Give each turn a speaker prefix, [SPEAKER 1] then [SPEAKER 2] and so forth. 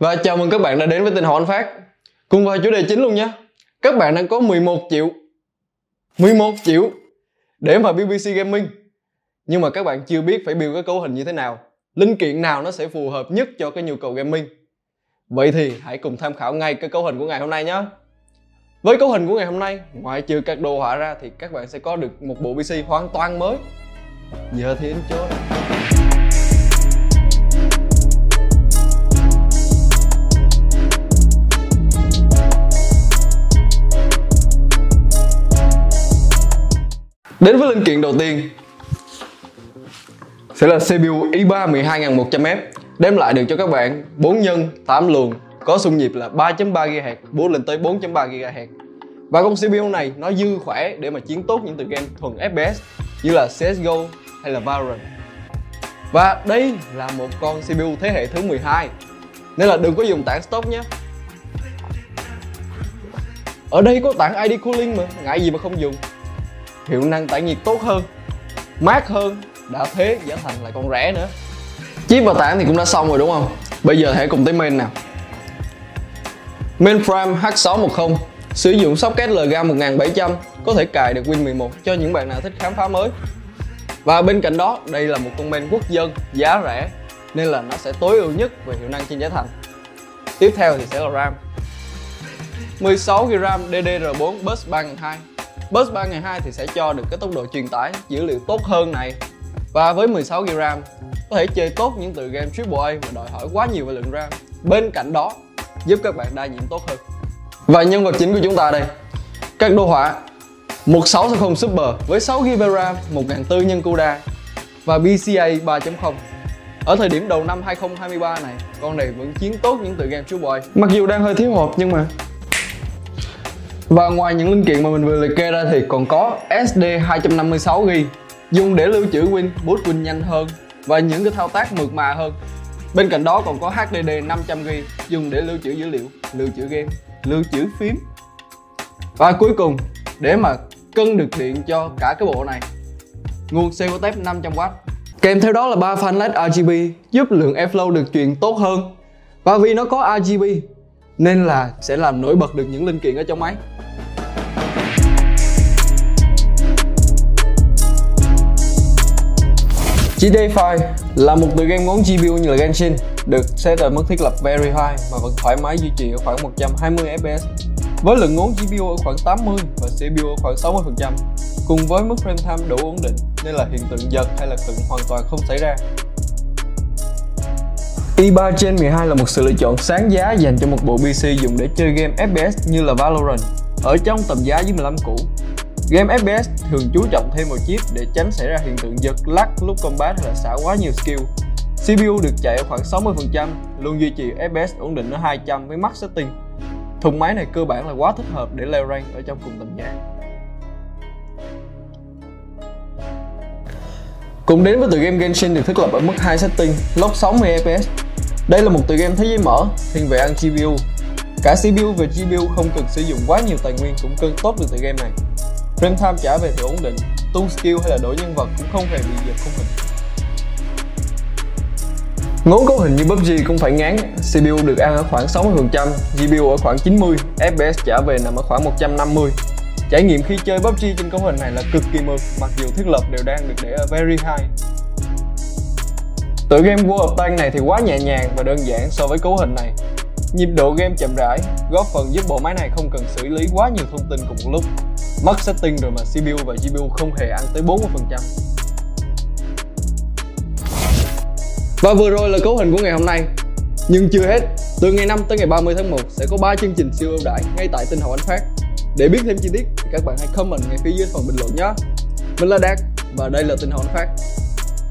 [SPEAKER 1] Và chào mừng các bạn đã đến với tin hỏi anh Phát. Cùng vào chủ đề chính luôn nhé. Các bạn đang có 11 triệu 11 triệu Để mà build PC Gaming. Nhưng mà các bạn chưa biết phải build cái cấu hình như thế nào. Linh kiện nào nó sẽ phù hợp nhất cho cái nhu cầu gaming. Vậy thì hãy cùng tham khảo ngay cái cấu hình của ngày hôm nay nhé. Với cấu hình của ngày hôm nay, Ngoại trừ các đồ họa ra thì các bạn sẽ có được một bộ PC hoàn toàn mới. Giờ thì intro Đến với linh kiện đầu tiên sẽ là CPU i3 12100F đem lại được cho các bạn 4 nhân 8 luồng, có xung nhịp là 3.3 GHz boost lên tới 4.3 GHz và con CPU này nó dư khỏe để mà chiến tốt những tựa game thuần FPS như là CSGO hay là Valorant. Và đây là một con CPU thế hệ thứ 12 nên là đừng có dùng tảng stock nhé. Ở đây có tảng ID cooling mà, ngại gì mà không dùng hiệu năng tản nhiệt tốt hơn, mát hơn, đã thế giá thành lại còn rẻ nữa. Chip và tản thì cũng đã xong rồi đúng không? Bây giờ hãy cùng tới main nào. Mainframe H610 sử dụng socket LGA 1700 có thể cài được Win 11 cho những bạn nào thích khám phá mới. Và bên cạnh đó, đây là một con main quốc dân, giá rẻ, nên là nó sẽ tối ưu nhất về hiệu năng trên giá thành. Tiếp theo thì sẽ là RAM. 16GB RAM DDR4 bus 3002 Bus 3 ngày 2 thì sẽ cho được cái tốc độ truyền tải dữ liệu tốt hơn này. Và với 16GB RAM, có thể chơi tốt những tựa game AAA mà đòi hỏi quá nhiều về lượng RAM. Bên cạnh đó, giúp các bạn đa nhiệm tốt hơn. Và nhân vật chính của chúng ta đây, các đồ họa. 1660 Super với 6GB RAM 1400 nhân CUDA và PCIe 3.0 ở thời điểm đầu năm 2023 này, con này vẫn chiến tốt những tựa game AAA mặc dù đang hơi thiếu hộp nhưng mà và ngoài những linh kiện mà mình vừa liệt kê ra thì còn có SD 256GB dùng để lưu trữ Win, boot Win nhanh hơn và những cái thao tác mượt mà hơn. Bên cạnh đó còn có HDD 500GB dùng để lưu trữ dữ liệu, lưu trữ game, lưu trữ phím. Và cuối cùng, để mà cân được điện cho cả cái bộ này, nguồn COTF 500W. Kèm theo đó là ba fan LED RGB giúp lượng airflow được truyền tốt hơn. Và vì nó có RGB nên là sẽ làm nổi bật được những linh kiện ở trong máy. GTA 5 là một tựa game ngốn GPU như là Genshin, được set ở mức thiết lập very high mà vẫn thoải mái duy trì ở khoảng 120 fps với lượng ngốn GPU ở khoảng 80 và CPU ở khoảng 60% cùng với mức frame time đủ ổn định nên là hiện tượng giật hay là cận hoàn toàn không xảy ra. I3 Gen 12 là một sự lựa chọn sáng giá dành cho một bộ PC dùng để chơi game FPS như là Valorant, ở trong tầm giá dưới 15 cũ Game FPS thường chú trọng thêm một chip để tránh xảy ra hiện tượng giật lắc lúc combat hay là xả quá nhiều skill. CPU được chạy ở khoảng 60%, luôn duy trì FPS ổn định ở 200 với max setting. Thùng máy này cơ bản là quá thích hợp để leo rank ở trong cùng tầm giá. Cùng đến với tựa game Genshin được thiết lập ở mức 2 setting, lock 60 FPS. Đây là một tựa game thế giới mở, thiên về ăn GPU. Cả CPU và GPU không cần sử dụng quá nhiều tài nguyên cũng cân tốt được tựa game này. Frame time trả về thì ổn định, tung skill hay là đổi nhân vật cũng không hề bị giật khung hình. Ngốn cấu hình như PUBG cũng phải ngán, CPU được ăn ở khoảng 60%, GPU ở khoảng 90, FPS trả về nằm ở khoảng 150. Trải nghiệm khi chơi PUBG trên cấu hình này là cực kỳ mượt, mặc dù thiết lập đều đang được để ở very high. Tựa game World of Tanks này thì quá nhẹ nhàng và đơn giản so với cấu hình này. Nhịp độ game chậm rãi, góp phần giúp bộ máy này không cần xử lý quá nhiều thông tin cùng một lúc. Mất setting rồi mà CPU và GPU không hề ăn tới 40%. Và vừa rồi là cấu hình của ngày hôm nay. Nhưng chưa hết, từ ngày 5 tới ngày 30 tháng 1 sẽ có 3 chương trình siêu ưu đãi ngay tại tinh hậu Anh Phát. Để biết thêm chi tiết thì các bạn hãy comment ngay phía dưới phần bình luận nhé. Mình là Đạt và đây là tinh hậu Anh Phát.